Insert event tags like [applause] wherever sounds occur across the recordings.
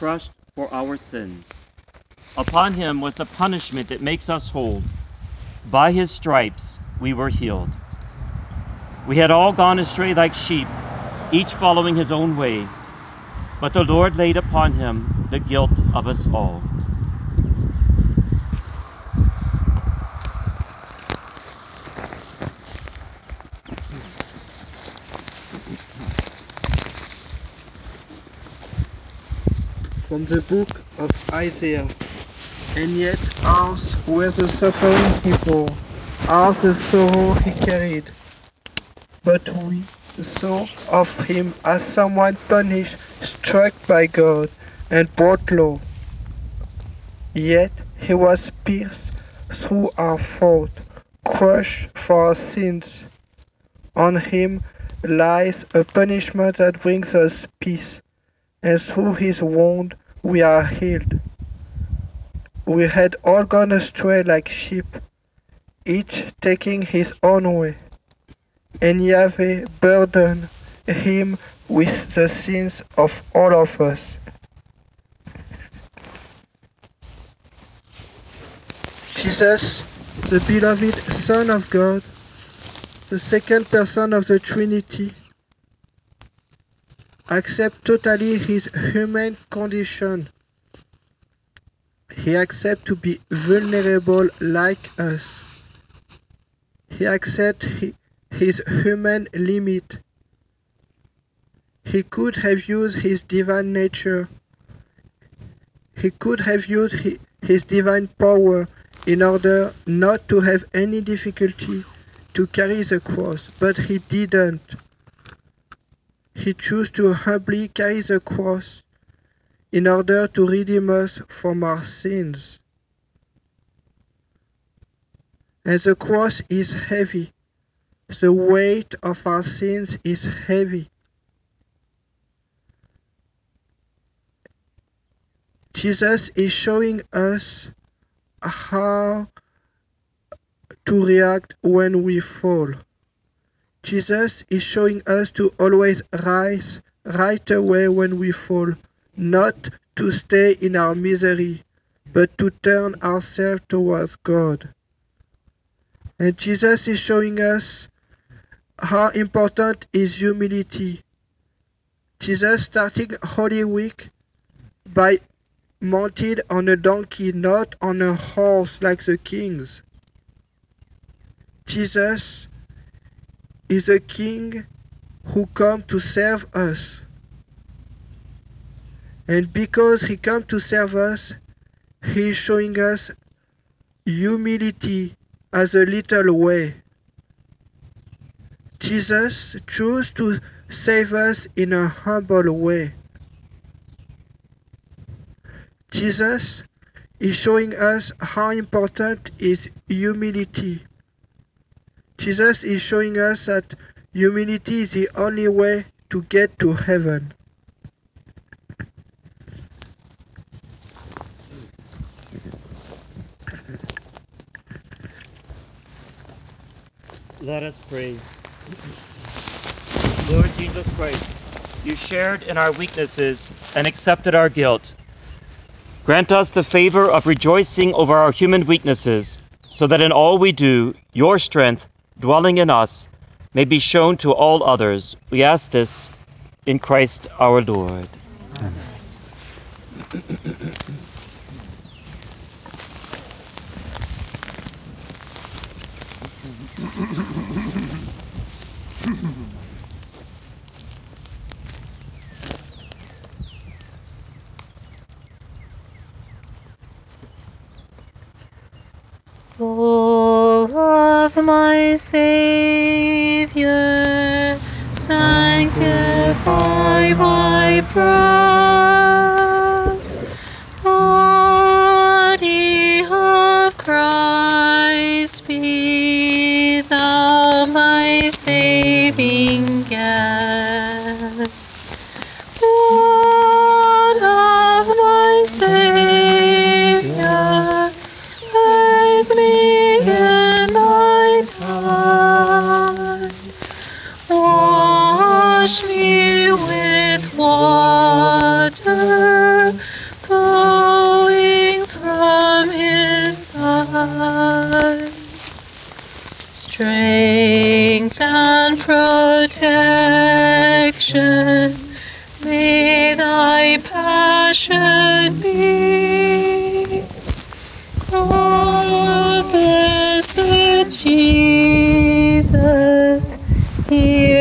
crushed for our sins. Upon him was the punishment that makes us whole. By his stripes we were healed. We had all gone astray like sheep, each following his own way, but the Lord laid upon him the guilt of us all. From the book of Isaiah. And yet ours were the suffering he bore, ours the sorrow he carried. But we saw of him as someone punished, struck by God, and brought low. Yet he was pierced through our fault, crushed for our sins. On him lies a punishment that brings us peace, and through his wound we are healed. We had all gone astray like sheep, each taking his own way, and Yahweh burdened him with the sins of all of us. Jesus, the beloved Son of God, the second person of the Trinity, accept totally his human condition. He accepts to be vulnerable like us. He accepts his human limit. He could have used his divine nature. He could have used his divine power in order not to have any difficulty to carry the cross, but he didn't. He chose to humbly carry the cross in order to redeem us from our sins. And the cross is heavy. The weight of our sins is heavy. Jesus is showing us how to react when we fall. Jesus is showing us to always rise right away when we fall, not to stay in our misery, but to turn ourselves towards God. And Jesus is showing us how important is humility. Jesus starting Holy Week by mounted on a donkey, not on a horse like the kings. Jesus is a king who come to serve us. And because he come to serve us, he is showing us humility as a little way. Jesus chose to save us in a humble way. Jesus is showing us how important is humility. Jesus is showing us that humility is the only way to get to heaven. Let us pray. Lord Jesus Christ, you shared in our weaknesses and accepted our guilt. Grant us the favor of rejoicing over our human weaknesses, so that in all we do, your strength, dwelling in us, may be shown to all others. We ask this in Christ our Lord. Soul [clears throat] of my Savior, sanctify my breast. Body of Christ, be thou my saving guest. Blood of my Savior, Me with water flowing from his side. Strength and protection may thy passion be. Oh, blessed Jesus, hear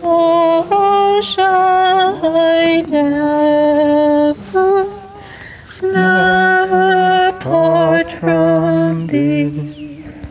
so I never?